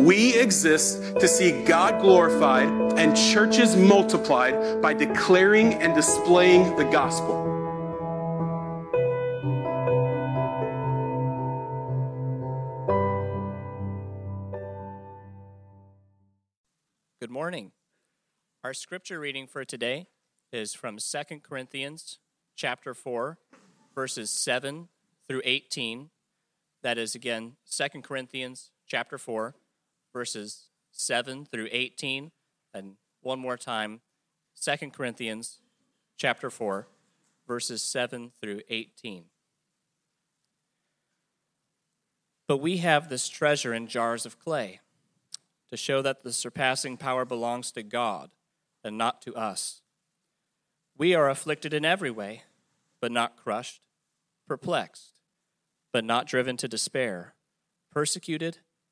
We exist to see God glorified and churches multiplied by declaring and displaying the gospel. Good morning. Our scripture reading for today is from 2 Corinthians chapter 4 verses 7 through 18. That is again 2 Corinthians chapter 4 verses 7 through 18 and one more time 2 Corinthians chapter 4 verses 7 through 18. But we have this treasure in jars of clay to show that the surpassing power belongs to God and not to us. We are afflicted in every way, but not crushed, perplexed, but not driven to despair, persecuted,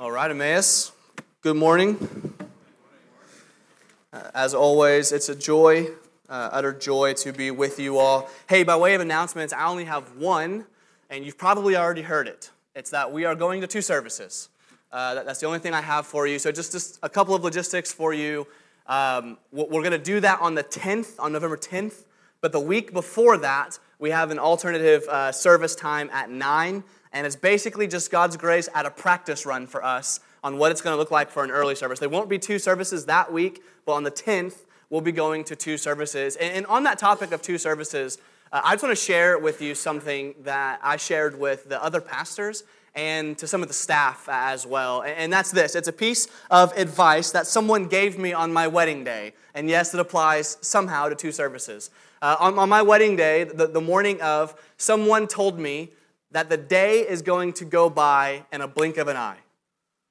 All right, Emmaus, good morning. Uh, as always, it's a joy uh, utter joy to be with you all. Hey, by way of announcements, I only have one, and you've probably already heard it. It's that we are going to two services. Uh, that, that's the only thing I have for you. So, just, just a couple of logistics for you. Um, we're going to do that on the 10th, on November 10th. But the week before that, we have an alternative uh, service time at 9. And it's basically just God's grace at a practice run for us on what it's going to look like for an early service. There won't be two services that week, but on the 10th, we'll be going to two services. And, on that topic of two services, uh, I just want to share with you something that I shared with the other pastors and to some of the staff as well. And that's this it's a piece of advice that someone gave me on my wedding day. And yes, it applies somehow to two services. Uh, on, on, my wedding day, the, the morning of, someone told me that the day is going to go by in a blink of an eye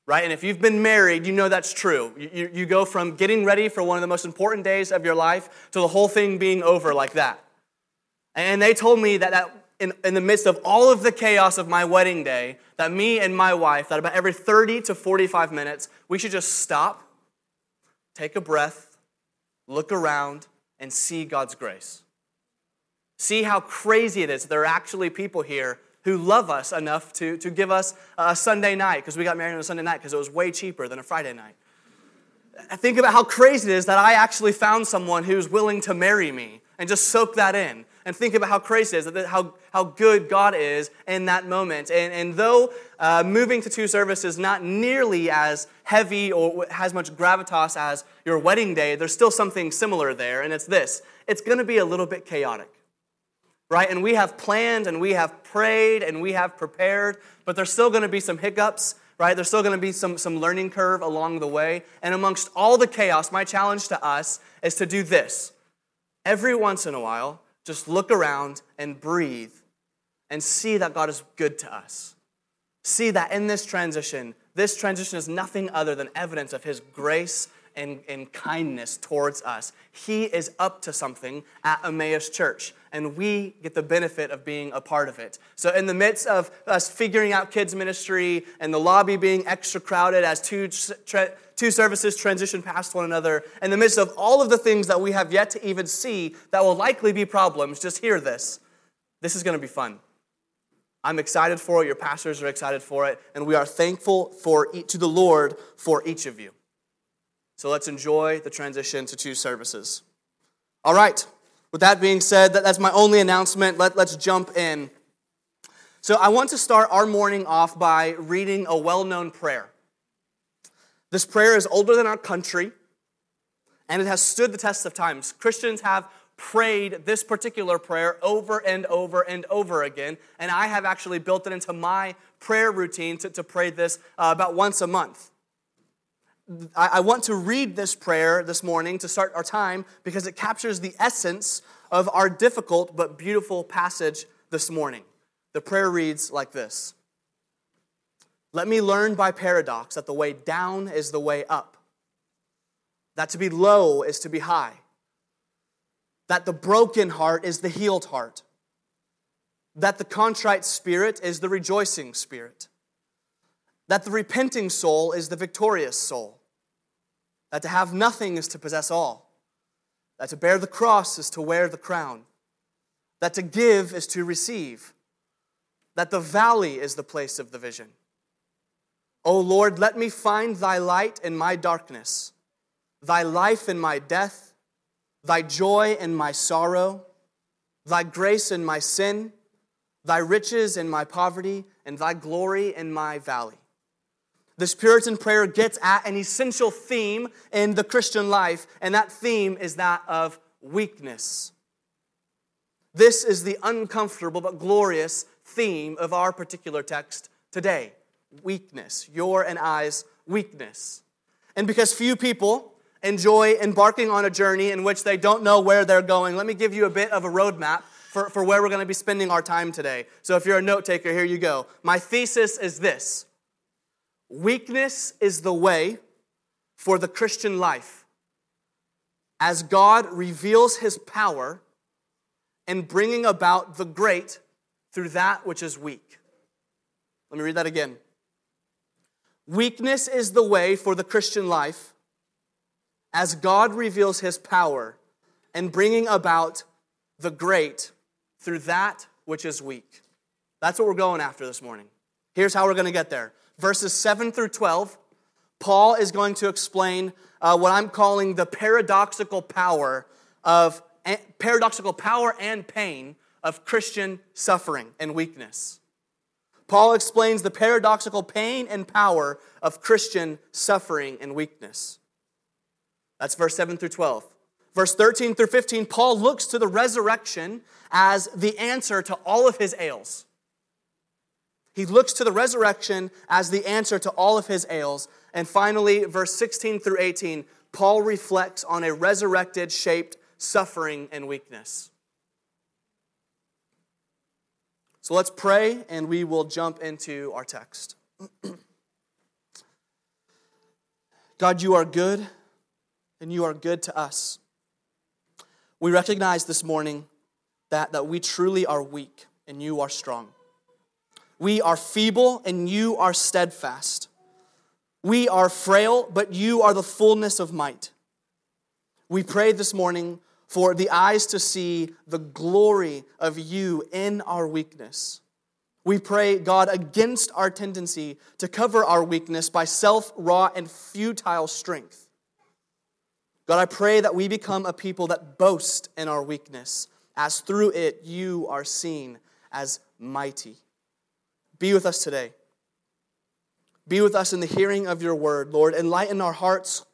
right? And if you've been married, you know that's true. You, you, go from getting ready for one of the most important days of your life to the whole thing being over like that. And they told me that, that in, in the midst of all of the chaos of my wedding day, that me and my wife, that about every 30 to 45 minutes, we should just stop, take a breath, look around, and see God's grace. See how crazy it is there are actually people here who love us enough to, to give us a Sunday night because we got married on a Sunday night because it was way cheaper than a Friday night. Think about how crazy it is that I actually found someone who's willing to marry me and just soak that in. And think about how crazy it is, how, how good God is in that moment. And, and though uh, moving to two services is not nearly as heavy or has much gravitas as your wedding day, there's still something similar there, and it's this it's going to be a little bit chaotic right? And we have planned and we have prayed and we have prepared, but there's still going to be some hiccups, right? There's still going to be some, some learning curve along the way. And amongst all the chaos, my challenge to us is to do this. Every once in a while, just look around and breathe and see that God is good to us. See that in this transition, this transition is nothing other than evidence of His grace and, kindness towards us. He is up to something at Emmaus Church. and we get the benefit of being a part of it. So, in the midst of us figuring out kids' ministry and the lobby being extra crowded as two, two services transition past one another, in the midst of all of the things that we have yet to even see that will likely be problems, just hear this. This is going to be fun. I'm excited for it. Your pastors are excited for it. And we are thankful for, to the Lord for each of you. So let's enjoy the transition to two services. All right. With that being said, that, that's my only announcement. Let, let's jump in. So I want to start our morning off by reading a well known prayer. This prayer is older than our country, and it has stood the test of times. Christians have prayed this particular prayer over and over and over again, and I have actually built it into my prayer routine to, to pray this uh, about once a month. I, want to read this prayer this morning to start our time because it captures the essence of our difficult but beautiful passage this morning. The prayer reads like this Let me learn by paradox that the way down is the way up, that to be low is to be high, that the broken heart is the healed heart, that the contrite spirit is the rejoicing spirit, that the repenting soul is the victorious soul that to have nothing is to possess all, that to bear the cross is to wear the crown, that to give is to receive, that the valley is the place of the vision. O Lord, let me find thy light in my darkness, thy life in my death, thy joy in my sorrow, thy grace in my sin, thy riches in my poverty, and thy glory in my valley. This Puritan prayer gets at an essential theme in the Christian life, and that theme is that of weakness. This is the uncomfortable but glorious theme of our particular text today weakness, your and I's weakness. And because few people enjoy embarking on a journey in which they don't know where they're going, let me give you a bit of a roadmap for, for where we're going to be spending our time today. So if you're a note taker, here you go. My thesis is this Weakness is the way for the Christian life as God reveals his power in bringing about the great through that which is weak. Let me read that again. Weakness is the way for the Christian life as God reveals his power in bringing about the great through that which is weak. That's what we're going after this morning. Here's how we're going to get there verses 7 through 12, Paul is going to explain uh, what I'm calling the paradoxical power of paradoxical power and pain of Christian suffering and weakness. Paul explains the paradoxical pain and power of Christian suffering and weakness. That's verse 7 through 12. Verse 13 through 15, Paul looks to the resurrection as the answer to all of his ails. He looks to the resurrection as the answer to all of his ails. And finally, verse 16 through 18, Paul reflects on a resurrected, shaped suffering and weakness. So let's pray and we will jump into our text. God, you are good and you are good to us. We recognize this morning that, that we truly are weak and you are strong. We are feeble, and you are steadfast. We are frail, but you are the fullness of might. We pray this morning for the eyes to see the glory of you in our weakness. We pray, God, against our tendency to cover our weakness by self raw and futile strength. God, I pray that we become a people that boast in our weakness, as through it you are seen as mighty. Be with us today. Be with us in the hearing of your word, Lord. Enlighten our hearts,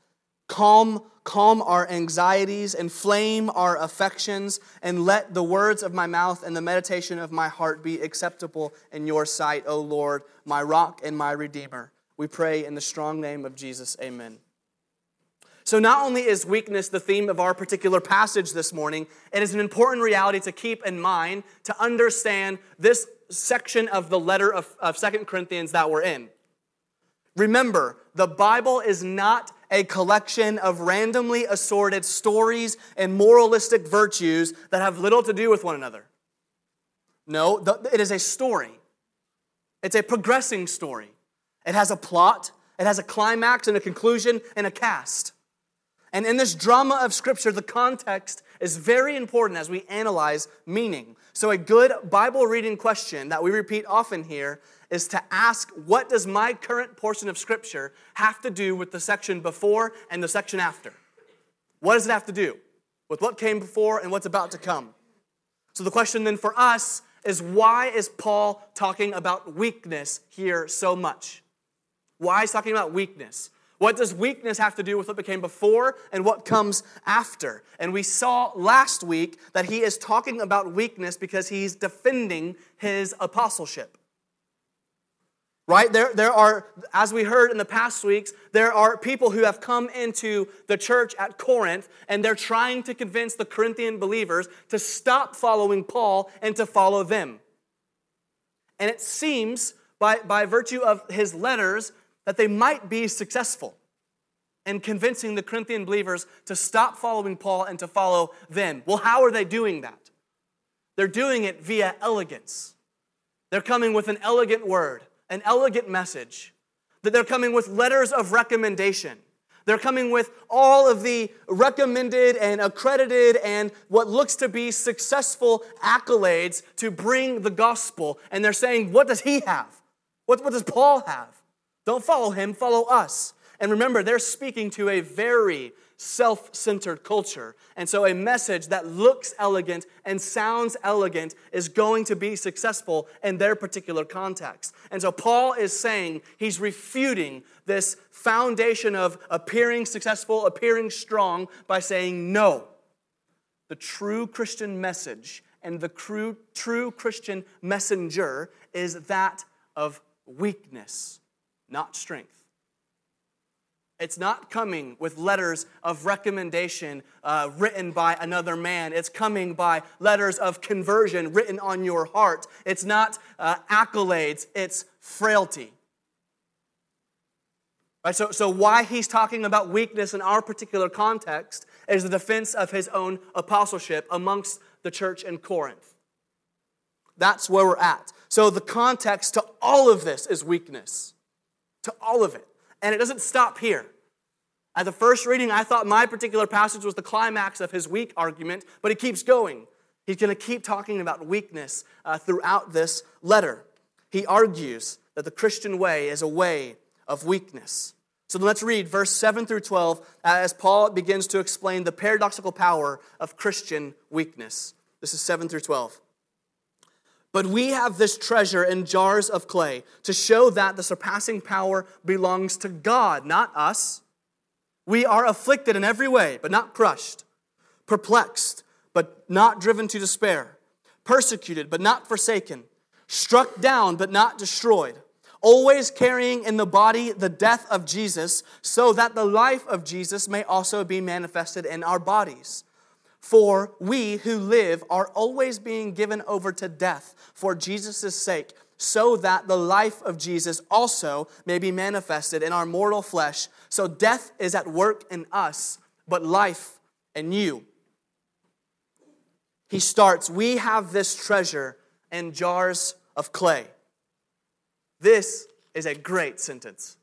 calm, calm our anxieties, inflame our affections, and let the words of my mouth and the meditation of my heart be acceptable in your sight, O Lord, my rock and my redeemer. We pray in the strong name of Jesus. Amen. So, not only is weakness the theme of our particular passage this morning, it is an important reality to keep in mind to understand this section of the letter of, of 2 Corinthians that we're in. Remember, the Bible is not a collection of randomly assorted stories and moralistic virtues that have little to do with one another. No, it is a story. It's a progressing story. It has a plot, it has a climax and a conclusion and a cast. And in this drama of Scripture, the context is very important as we analyze meaning. So, a good Bible reading question that we repeat often here is to ask what does my current portion of Scripture have to do with the section before and the section after? What does it have to do with what came before and what's about to come? So, the question then for us is why is Paul talking about weakness here so much? Why is talking about weakness? What does weakness have to do with what became before and what comes after? And we saw last week that he is talking about weakness because he's defending his apostleship. Right? There, there are, as we heard in the past weeks, there are people who have come into the church at Corinth and they're trying to convince the Corinthian believers to stop following Paul and to follow them. And it seems, by, by virtue of his letters, that they might be successful in convincing the Corinthian believers to stop following Paul and to follow them. Well, how are they doing that? They're doing it via elegance. They're coming with an elegant word, an elegant message. That they're coming with letters of recommendation. They're coming with all of the recommended and accredited and what looks to be successful accolades to bring the gospel. And they're saying, what does he have? What, what does Paul have? Don't follow him, follow us. And remember, they're speaking to a very self centered culture. And so, a message that looks elegant and sounds elegant is going to be successful in their particular context. And so, Paul is saying he's refuting this foundation of appearing successful, appearing strong, by saying, no. The true Christian message and the true, true Christian messenger is that of weakness not strength. It's not coming with letters of recommendation uh, written by another man. It's coming by letters of conversion written on your heart. It's not uh, accolades, it's frailty. Right, so, so, why he's talking about weakness in our particular context is the defense of his own apostleship amongst the church in Corinth. That's where we're at. So, the context to all of this is weakness to all of it. And it doesn't stop here. At the first reading, I thought my particular passage was the climax of his weak argument, but he keeps going. He's going to keep talking about weakness uh, throughout this letter. He argues that the Christian way is a way of weakness. So let's read verse 7 through 12 as Paul begins to explain the paradoxical power of Christian weakness. This is 7 through 12. But we have this treasure in jars of clay to show that the surpassing power belongs to God, not us. We are afflicted in every way, but not crushed, perplexed, but not driven to despair, persecuted, but not forsaken, struck down, but not destroyed, always carrying in the body the death of Jesus, so that the life of Jesus may also be manifested in our bodies. For we who live are always being given over to death for Jesus' sake, so that the life of Jesus also may be manifested in our mortal flesh. So death is at work in us, but life in you. He starts, We have this treasure in jars of clay. This is a great sentence.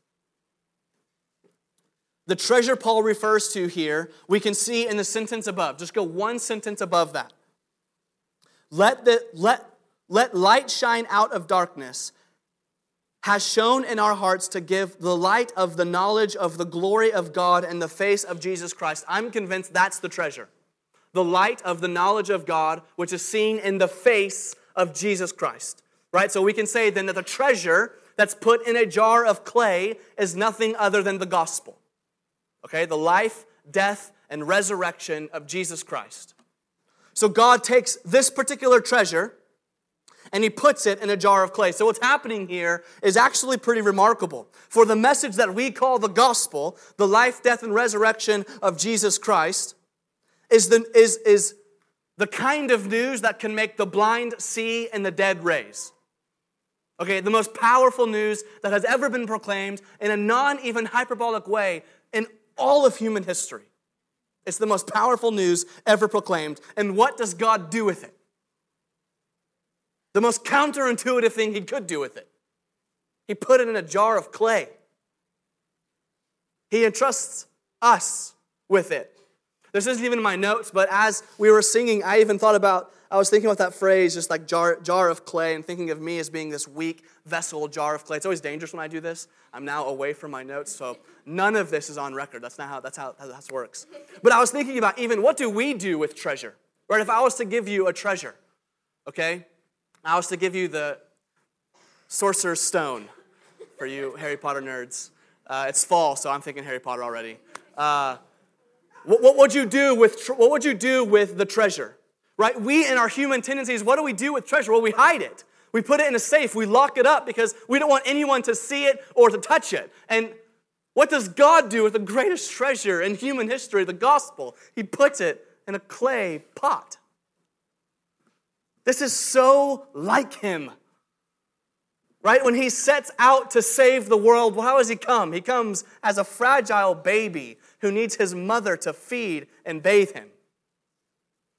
The treasure Paul refers to here, we can see in the sentence above. Just go one sentence above that. Let, the, let, let light shine out of darkness has shown in our hearts to give the light of the knowledge of the glory of God and the face of Jesus Christ. I'm convinced that's the treasure. The light of the knowledge of God, which is seen in the face of Jesus Christ. Right? So we can say then that the treasure that's put in a jar of clay is nothing other than the gospel. Okay, the life, death, and resurrection of Jesus Christ. So God takes this particular treasure and he puts it in a jar of clay. So what's happening here is actually pretty remarkable. For the message that we call the gospel, the life, death, and resurrection of Jesus Christ, is the, is, is the kind of news that can make the blind see and the dead raise. Okay, the most powerful news that has ever been proclaimed in a non even hyperbolic way in all of human history. It's the most powerful news ever proclaimed. And what does God do with it? The most counterintuitive thing he could do with it. He put it in a jar of clay. He entrusts us with it. This isn't even in my notes, but as we were singing, I even thought about, I was thinking about that phrase, just like jar, jar of clay, and thinking of me as being this weak vessel, jar of clay. It's always dangerous when I do this. I'm now away from my notes, so none of this is on record. That's not how, that's how, how this works. But I was thinking about even what do we do with treasure? Right? If I was to give you a treasure, okay? I was to give you the Sorcerer's Stone for you Harry Potter nerds. Uh, it's fall, so I'm thinking Harry Potter already. Uh, what, what, would you do with what would you do with the treasure? Right? We in our human tendencies, what do we do with treasure? Well, we hide it. We put it in a safe. We lock it up because we don't want anyone to see it or to touch it. And what does God do with the greatest treasure in human history, the gospel? He puts it in a clay pot. This is so like him. Right? When he sets out to save the world, well, how does he come? He comes as a fragile baby who needs his mother to feed and bathe him.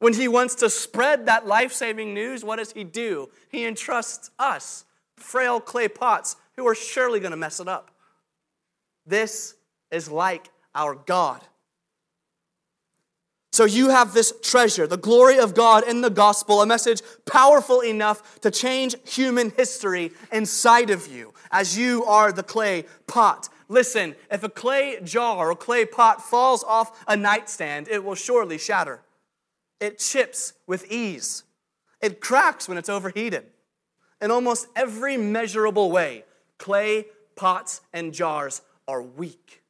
When he wants to spread that life saving news, what does he do? He entrusts us, frail clay pots, who are surely going to mess it up. This is like our God. So you have this treasure, the glory of God in the gospel, a message powerful enough to change human history inside of you as you are the clay pot. Listen, if a clay jar or clay pot falls off a nightstand, it will surely shatter. It chips with ease. It cracks when it's overheated. In almost every measurable way, clay pots and jars are weak.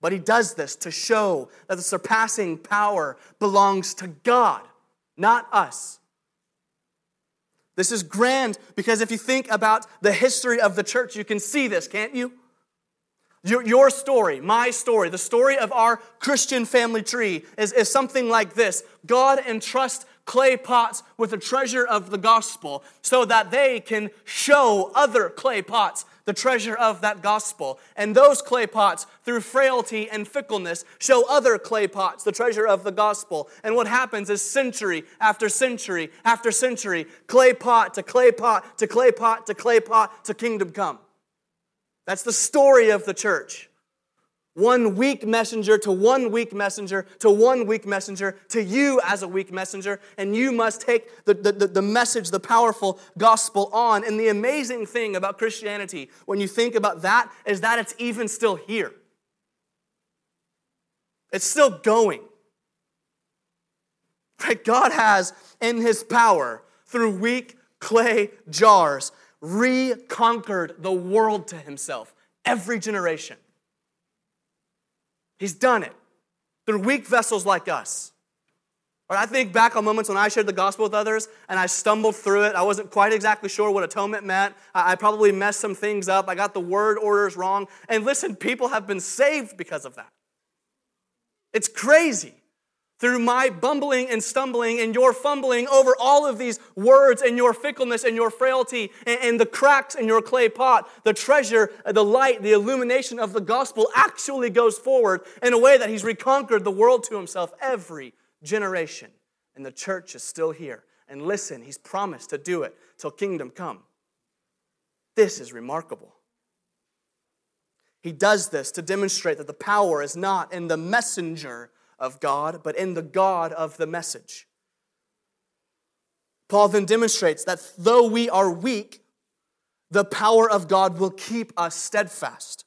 But he does this to show that the surpassing power belongs to God, not us. This is grand because if you think about the history of the church, you can see this, can't you? Your, your story, my story, the story of our Christian family tree is, is something like this God entrusts clay pots with the treasure of the gospel so that they can show other clay pots the treasure of that gospel. And those clay pots, through frailty and fickleness, show other clay pots the treasure of the gospel. And what happens is century after century after century, clay pot to clay pot to clay pot to clay pot to kingdom come. That's the story of the church. One weak messenger to one weak messenger to one weak messenger to you as a weak messenger, and you must take the, the, the, message, the powerful gospel on. And the amazing thing about Christianity, when you think about that, is that it's even still here. It's still going. Right? God has, in his power, through weak clay jars, reconquered the world to himself, every generation. He's done it through weak vessels like us. I think back on moments when I shared the gospel with others and I stumbled through it. I wasn't quite exactly sure what atonement meant. I probably messed some things up. I got the word orders wrong. And listen, people have been saved because of that. It's crazy through my bumbling and stumbling and your fumbling over all of these words and your fickleness and your frailty and, and, the cracks in your clay pot, the treasure, uh, the light, the illumination of the gospel actually goes forward in a way that he's reconquered the world to himself every generation. And the church is still here. And listen, he's promised to do it till kingdom come. This is remarkable. He does this to demonstrate that the power is not in the messenger of God, but in the God of the message. Paul then demonstrates that though we are weak, the power of God will keep us steadfast.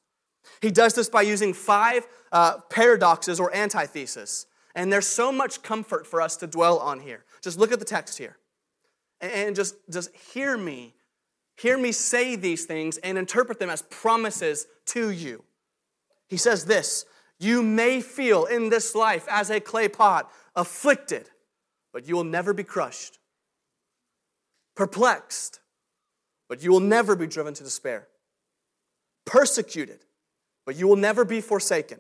He does this by using five uh, paradoxes or antitheses. And there's so much comfort for us to dwell on here. Just look at the text here. And just, just hear me. Hear me say these things and interpret them as promises to you. He says this you may feel in this life as a clay pot, afflicted, but you will never be crushed. Perplexed, but you will never be driven to despair. Persecuted, but you will never be forsaken.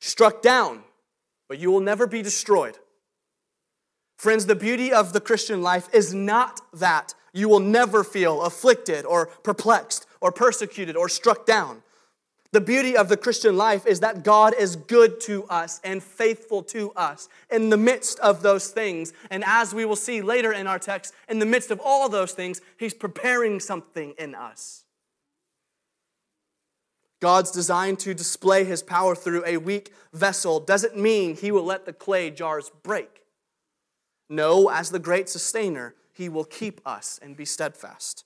Struck down, but you will never be destroyed. Friends, the beauty of the Christian life is not that you will never feel afflicted or perplexed or persecuted or struck down. The beauty of the Christian life is that God is good to us and faithful to us in the midst of those things. And as we will see later in our text, in the midst of all those things, He's preparing something in us. God's designed to display His power through a weak vessel doesn't mean He will let the clay jars break. No, as the great sustainer, He will keep us and be steadfast.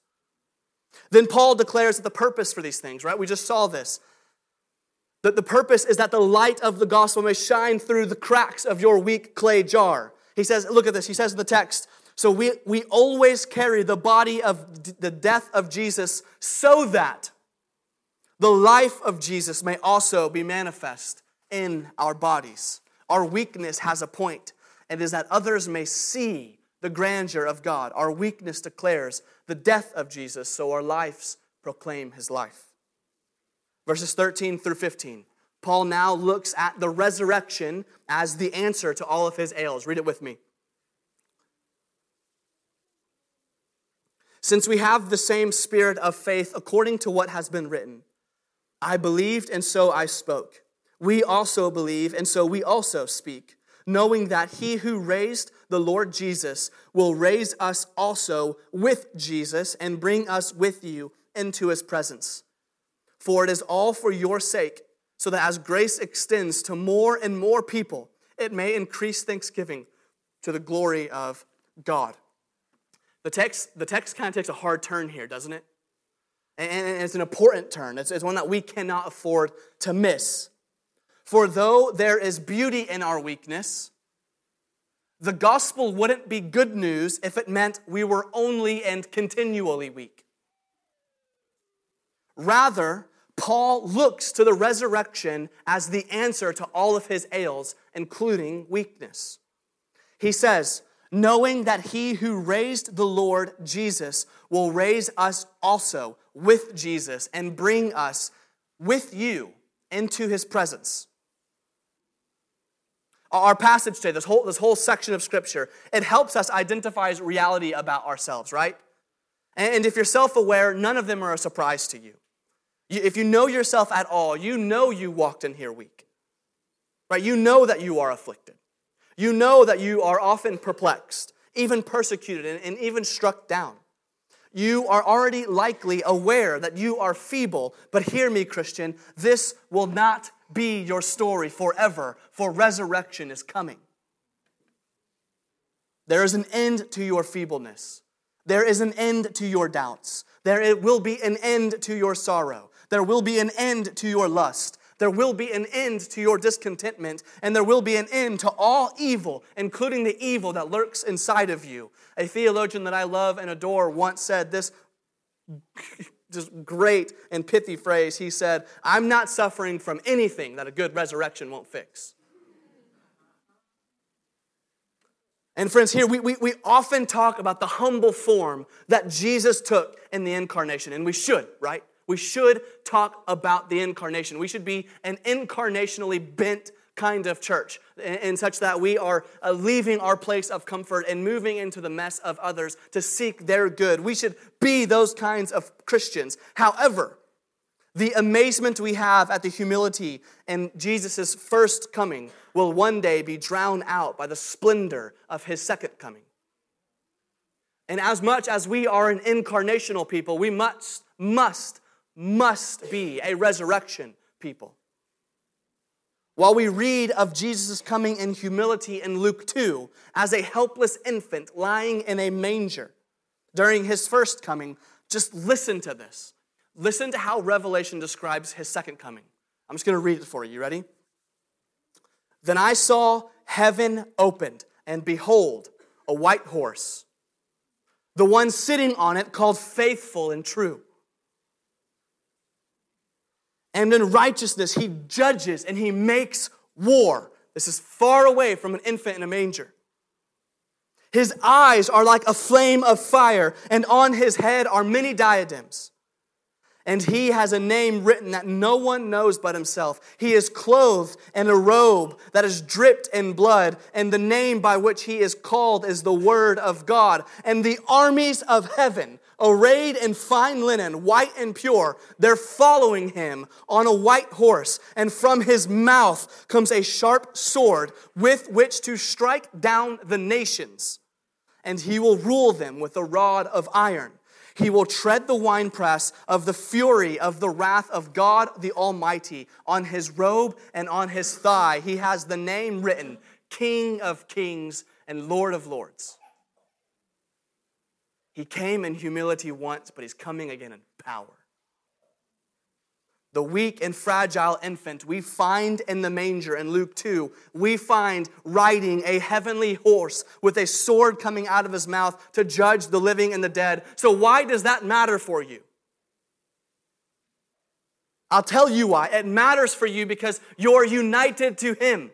Then Paul declares that the purpose for these things, right? We just saw this. That the purpose is that the light of the gospel may shine through the cracks of your weak clay jar. He says, look at this. He says in the text, so we, we always carry the body of d- the death of Jesus so that the life of Jesus may also be manifest in our bodies. Our weakness has a point, and is that others may see the grandeur of God. Our weakness declares the death of Jesus, so our lives proclaim his life verses 13 through 15. Paul now looks at the resurrection as the answer to all of his ails. Read it with me. Since we have the same spirit of faith according to what has been written, I believed and so I spoke. We also believe and so we also speak, knowing that he who raised the Lord Jesus will raise us also with Jesus and bring us with you into his presence. For it is all for your sake, so that as grace extends to more and more people, it may increase thanksgiving to the glory of God. The text, the text kind of takes a hard turn here, doesn't it? And it's an important turn. It's, it's one that we cannot afford to miss. For though there is beauty in our weakness, the gospel wouldn't be good news if it meant we were only and continually weak. Rather, Paul looks to the resurrection as the answer to all of his ails, including weakness. He says, knowing that he who raised the Lord Jesus will raise us also with Jesus and bring us with you into his presence. Our passage today, this whole, this whole section of scripture, it helps us identify reality about ourselves, right? And if you're self aware, none of them are a surprise to you. If you know yourself at all, you know you walked in here weak. Right? You know that you are afflicted. You know that you are often perplexed, even persecuted, and even struck down. You are already likely aware that you are feeble, but hear me, Christian, this will not be your story forever, for resurrection is coming. There is an end to your feebleness. There is an end to your doubts. There will be an end to your sorrow. There will be an end to your lust. There will be an end to your discontentment, and there will be an end to all evil, including the evil that lurks inside of you. A theologian that I love and adore once said this just great and pithy phrase. He said, I'm not suffering from anything that a good resurrection won't fix. And friends, here we, we, we often talk about the humble form that Jesus took in the incarnation, and we should, right? We should talk about the incarnation. We should be an incarnationally bent kind of church, in such that we are uh, leaving our place of comfort and moving into the mess of others to seek their good. We should be those kinds of Christians. However, the amazement we have at the humility in Jesus' first coming will one day be drowned out by the splendor of his second coming. And as much as we are an incarnational people, we must, must must be a resurrection people. While we read of Jesus coming in humility in Luke 2 as a helpless infant lying in a manger during his first coming, just listen to this. Listen to how Revelation describes his second coming. I'm just going to read it for you. You ready? Then I saw heaven opened, and behold, a white horse. The one sitting on it called faithful and true and in righteousness, he judges and he makes war. This is far away from an infant in a manger. His eyes are like a flame of fire, and on his head are many diadems. and he has a name written that no one knows but himself. He is clothed in a robe that is dripped in blood, and the name by which he is called is the Word of God. And the armies of heaven, arrayed in fine linen, white and pure, they're following him on a white horse, and from his mouth comes a sharp sword with which to strike down the nations, and he will rule them with a rod of iron. He will tread the winepress of the fury of the wrath of God the Almighty. On his robe and on his thigh, he has the name written King of Kings and Lord of Lords. He came in humility once, but he's coming again in power the weak and fragile infant we find in the manger in Luke 2, we find riding a heavenly horse with a sword coming out of his mouth to judge the living and the dead. So, why does that matter for you? I'll tell you why. It matters for you because you're united to him.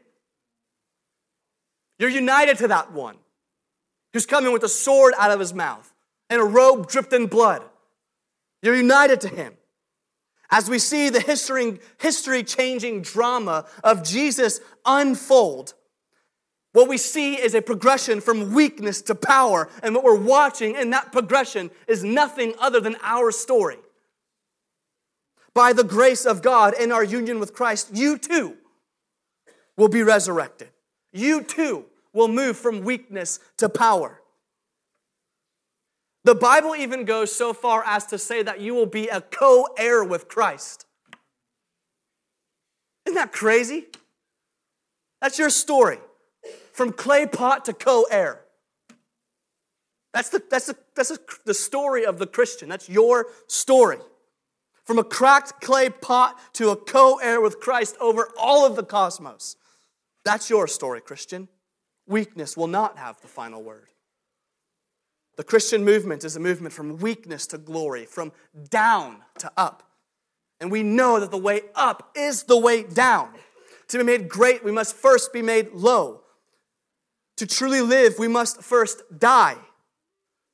You're united to that one who's coming with a sword out of his mouth and a robe dripped in blood. You're united to him as we see the history, history changing drama of Jesus unfold, what we see is a progression from weakness to power. And what we're watching in that progression is nothing other than our story. By the grace of God in our union with Christ, you too will be resurrected. You too will move from weakness to power. The Bible even goes so far as to say that you will be a co heir with Christ. Isn't that crazy? That's your story. From clay pot to co heir. That's, the, that's, the, that's the, the story of the Christian. That's your story. From a cracked clay pot to a co heir with Christ over all of the cosmos. That's your story, Christian. Weakness will not have the final word. The Christian movement is a movement from weakness to glory, from down to up. And we know that the way up is the way down. To be made great, we must first be made low. To truly live, we must first die.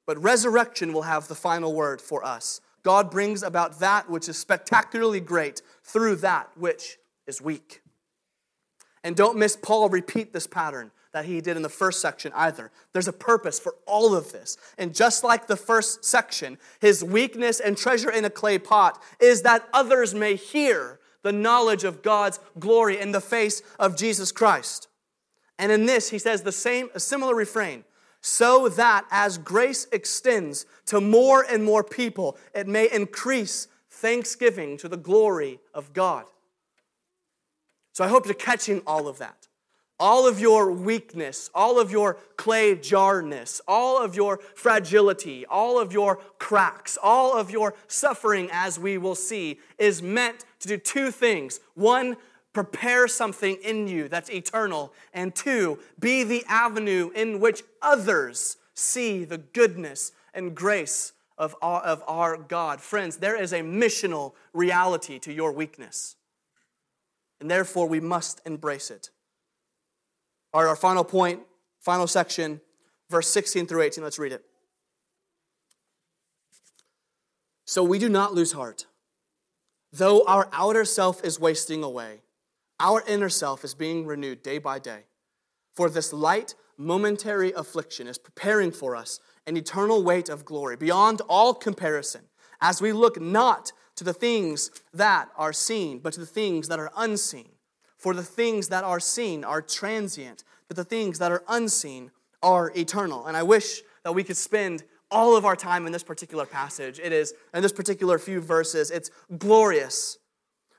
But resurrection will have the final word for us. God brings about that which is spectacularly great through that which is weak. And don't miss Paul repeat this pattern that he did in the first section either. There's a purpose for all of this. And just like the first section, his weakness and treasure in a clay pot is that others may hear the knowledge of God's glory in the face of Jesus Christ. And in this, he says the same, a similar refrain so that as grace extends to more and more people, it may increase thanksgiving to the glory of God. So I hope you're catching all of that all of your weakness, all of your clay jarness, all of your fragility, all of your cracks, all of your suffering, as we will see, is meant to do two things. One, prepare something in you that's eternal. And two, be the avenue in which others see the goodness and grace of our, of our God. Friends, there is a missional reality to your weakness. And therefore, we must embrace it. All right, our final point, final section, verse 16 through 18. Let's read it. So we do not lose heart. Though our outer self is wasting away, our inner self is being renewed day by day. For this light, momentary affliction is preparing for us an eternal weight of glory beyond all comparison, as we look not to the things that are seen, but to the things that are unseen. For the things that are seen are transient, but the things that are unseen are eternal. And I wish that we could spend all of our time in this particular passage. It is, in this particular few verses, it's glorious.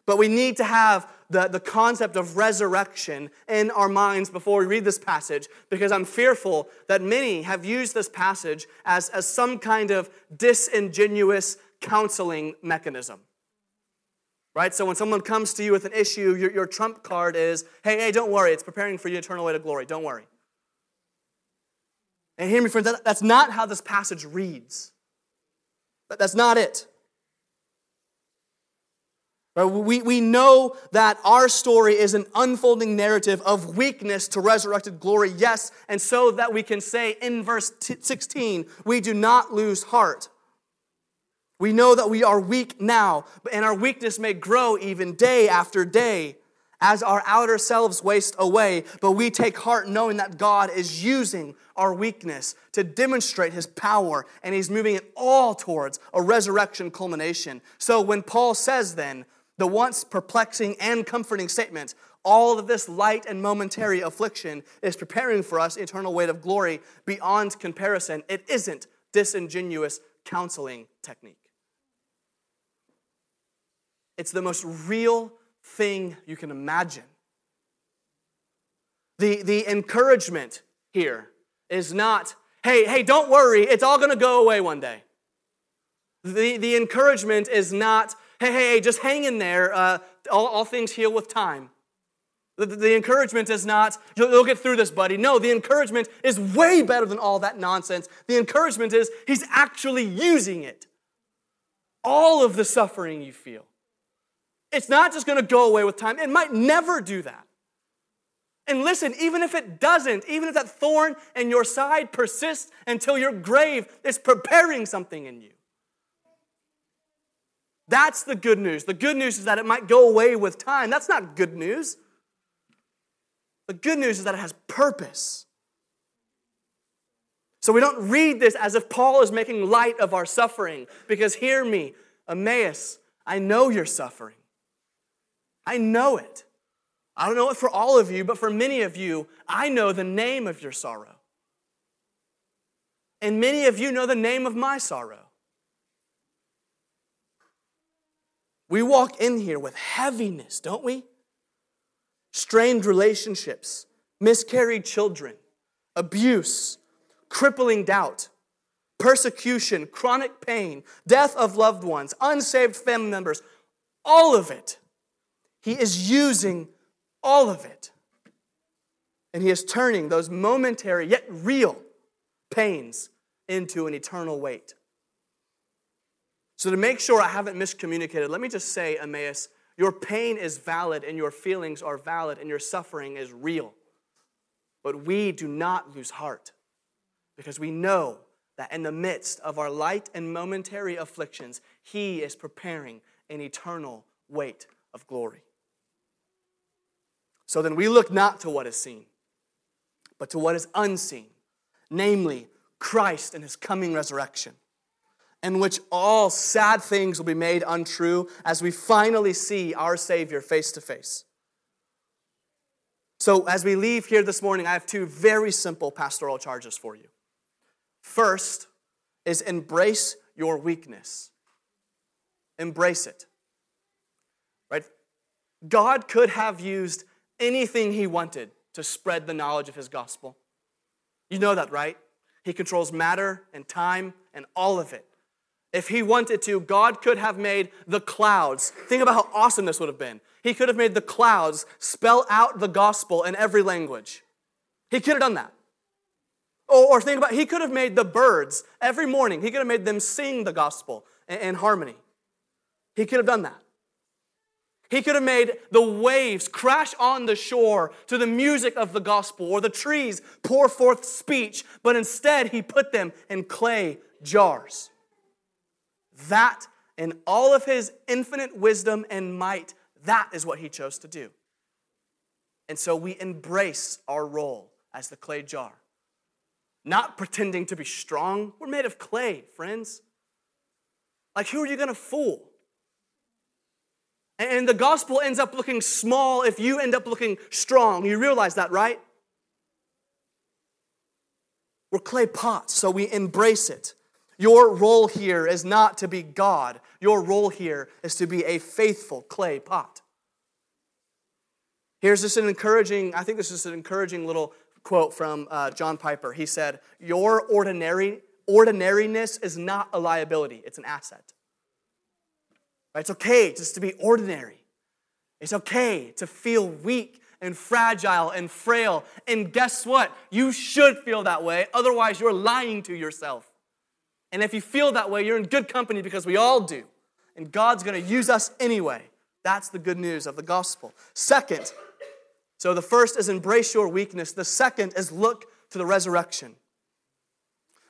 But we need to have the, the concept of resurrection in our minds before we read this passage because I'm fearful that many have used this passage as, as some kind of disingenuous counseling mechanism right? So when someone comes to you with an issue, your, your trump card is, hey, hey, don't worry, it's preparing for you eternal way to glory. Don't worry. And hear me, friends, that, that's not how this passage reads. That, that's not it. Right? We, we know that our story is an unfolding narrative of weakness to resurrected glory, yes, and so that we can say in verse 16, we do not lose heart. We know that we are weak now, and our weakness may grow even day after day as our outer selves waste away. But we take heart knowing that God is using our weakness to demonstrate his power, and he's moving it all towards a resurrection culmination. So when Paul says, then, the once perplexing and comforting statement, all of this light and momentary affliction is preparing for us eternal weight of glory beyond comparison. It isn't disingenuous counseling technique. It's the most real thing you can imagine. The, the encouragement here is not, hey, hey, don't worry, it's all gonna go away one day. The, the encouragement is not, hey, hey, hey just hang in there, uh, all, all things heal with time. The, the encouragement is not, you'll, you'll get through this, buddy. No, the encouragement is way better than all that nonsense. The encouragement is, he's actually using it. All of the suffering you feel. It's not just gonna go away with time, it might never do that. And listen, even if it doesn't, even if that thorn in your side persists until your grave is preparing something in you. That's the good news. The good news is that it might go away with time. That's not good news. The good news is that it has purpose. So we don't read this as if Paul is making light of our suffering, because hear me, Emmaus, I know you're suffering. I know it. I don't know it for all of you, but for many of you, I know the name of your sorrow. And many of you know the name of my sorrow. We walk in here with heaviness, don't we? Strained relationships, miscarried children, abuse, crippling doubt, persecution, chronic pain, death of loved ones, unsaved family members, all of it. He is using all of it. And he is turning those momentary yet real pains into an eternal weight. So, to make sure I haven't miscommunicated, let me just say, Emmaus, your pain is valid and your feelings are valid and your suffering is real. But we do not lose heart because we know that in the midst of our light and momentary afflictions, He is preparing an eternal weight of glory. So then we look not to what is seen, but to what is unseen, namely Christ and his coming resurrection, in which all sad things will be made untrue as we finally see our Savior face to face. So, as we leave here this morning, I have two very simple pastoral charges for you. First is embrace your weakness. Embrace it. Right? God could have used anything he wanted to spread the knowledge of his gospel. You know that, right? He controls matter and time and all of it. If he wanted to, God could have made the clouds. Think about how awesome this would have been. He could have made the clouds spell out the gospel in every language. He could have done that. Or, think about, he could have made the birds every morning, he could have made them sing the gospel in, in harmony. He could have done that. He could have made the waves crash on the shore to the music of the gospel or the trees pour forth speech, but instead he put them in clay jars. That, in all of his infinite wisdom and might, that is what he chose to do. And so we embrace our role as the clay jar. Not pretending to be strong. We're made of clay, friends. Like, who are you going to fool? And the gospel ends up looking small if you end up looking strong. You realize that, right? We're clay pots, so we embrace it. Your role here is not to be God, your role here is to be a faithful clay pot. Here's just an encouraging, I think this is an encouraging little quote from uh, John Piper. He said, Your ordinary, ordinariness is not a liability, it's an asset. It's okay just to be ordinary. It's okay to feel weak and fragile and frail. And guess what? You should feel that way. Otherwise, you're lying to yourself. And if you feel that way, you're in good company because we all do. And God's going to use us anyway. That's the good news of the gospel. Second, so the first is embrace your weakness. The second is look to the resurrection.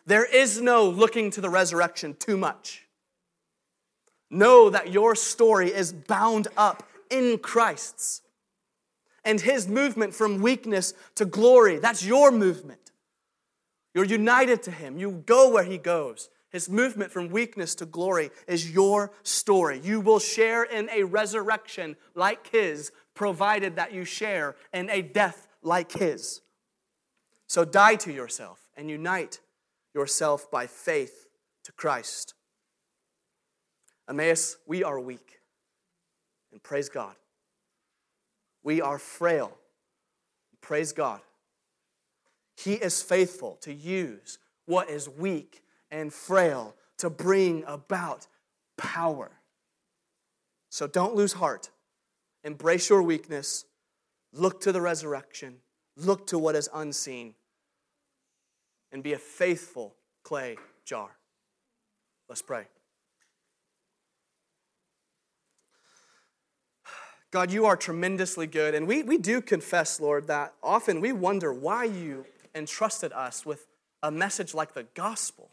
There is no looking to the resurrection too much. Know that your story is bound up in Christ's. And his movement from weakness to glory, that's your movement. You're united to him. You go where he goes. His movement from weakness to glory is your story. You will share in a resurrection like his, provided that you share in a death like his. So die to yourself and unite yourself by faith to Christ. Emmaus, we are weak. And praise God. We are frail. Praise God. He is faithful to use what is weak and frail to bring about power. So don't lose heart. Embrace your weakness. Look to the resurrection. Look to what is unseen. And be a faithful clay jar. Let's pray. God, you are tremendously good. And we, we do confess, Lord, that often we wonder why you entrusted us with a message like the gospel.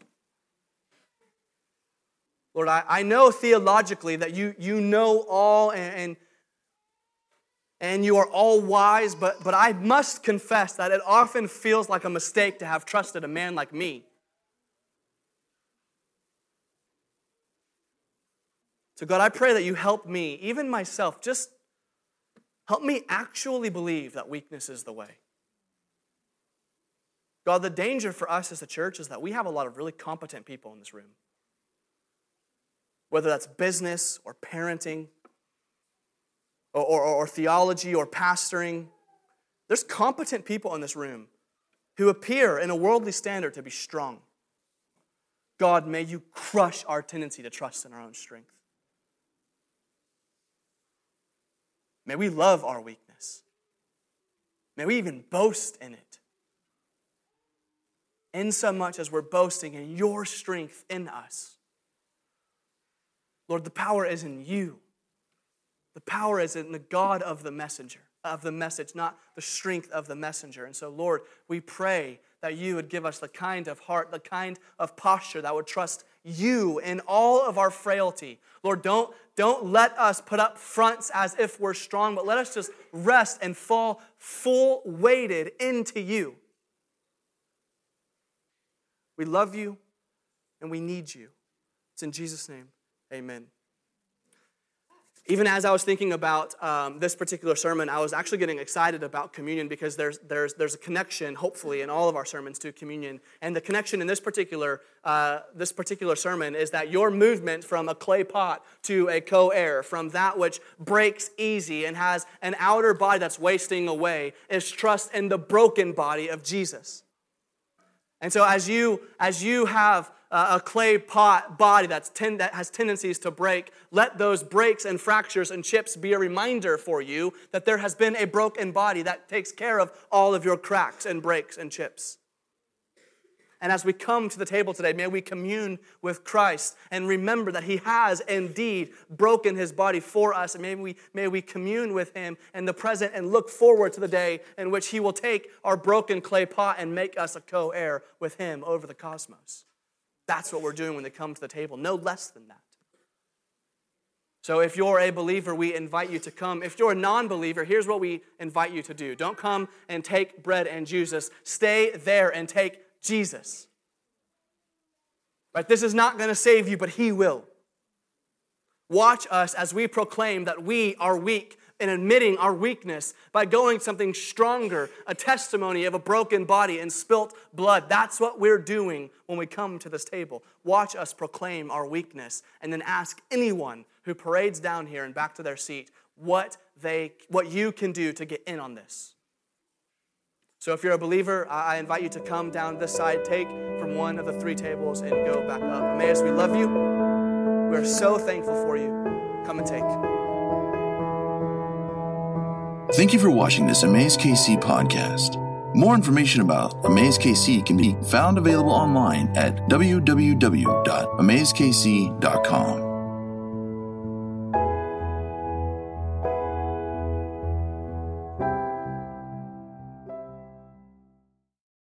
Lord, I, I know theologically that you, you know all and, and, and you are all wise, but, but I must confess that it often feels like a mistake to have trusted a man like me. So, God, I pray that you help me, even myself, just Help me actually believe that weakness is the way. God, the danger for us as a church is that we have a lot of really competent people in this room. Whether that's business or parenting or, or, or theology or pastoring, there's competent people in this room who appear in a worldly standard to be strong. God, may you crush our tendency to trust in our own strength. May we love our weakness. May we even boast in it. In so much as we're boasting in your strength in us. Lord, the power is in you. The power is in the God of the messenger, of the message, not the strength of the messenger. And so, Lord, we pray that you would give us the kind of heart, the kind of posture that would trust you in all of our frailty. Lord, don't, don't let us put up fronts as if we're strong, but let us just rest and fall full weighted into you. We love you and we need you. It's in Jesus' name. Amen even as I was thinking about um, this particular sermon, I was actually getting excited about communion because there's, there's, there's a connection, hopefully, in all of our sermons to communion. And the connection in this particular, uh, this particular sermon is that your movement from a clay pot to a co heir, from that which breaks easy and has an outer body that's wasting away, is trust in the broken body of Jesus. And so as you, as you have a clay pot body that's ten, that has tendencies to break, let those breaks and fractures and chips be a reminder for you that there has been a broken body that takes care of all of your cracks and breaks and chips. And as we come to the table today, may we commune with Christ and remember that He has indeed broken His body for us. And may we, may we commune with Him in the present and look forward to the day in which He will take our broken clay pot and make us a co heir with Him over the cosmos. That's what we're doing when they come to the table, no less than that. So, if you're a believer, we invite you to come. If you're a non believer, here's what we invite you to do don't come and take bread and Jesus, Stay there and take Jesus. Right? This is not going to save you, but He will. Watch us as we proclaim that we are weak in admitting our weakness by going something stronger, a testimony of a broken body and spilt blood. That's what we're doing when we come to this table. Watch us proclaim our weakness and then ask anyone who parades down here and back to their seat what they what you can do to get in on this. So if you're a believer, I invite you to come down this side, take from one of the three tables and go back up. Emmaus, we love you. We're so thankful for you. Come and take. Thank you for watching this Emmaus KC podcast. More information about Emmaus KC can be found available online at www.emmauskc.com.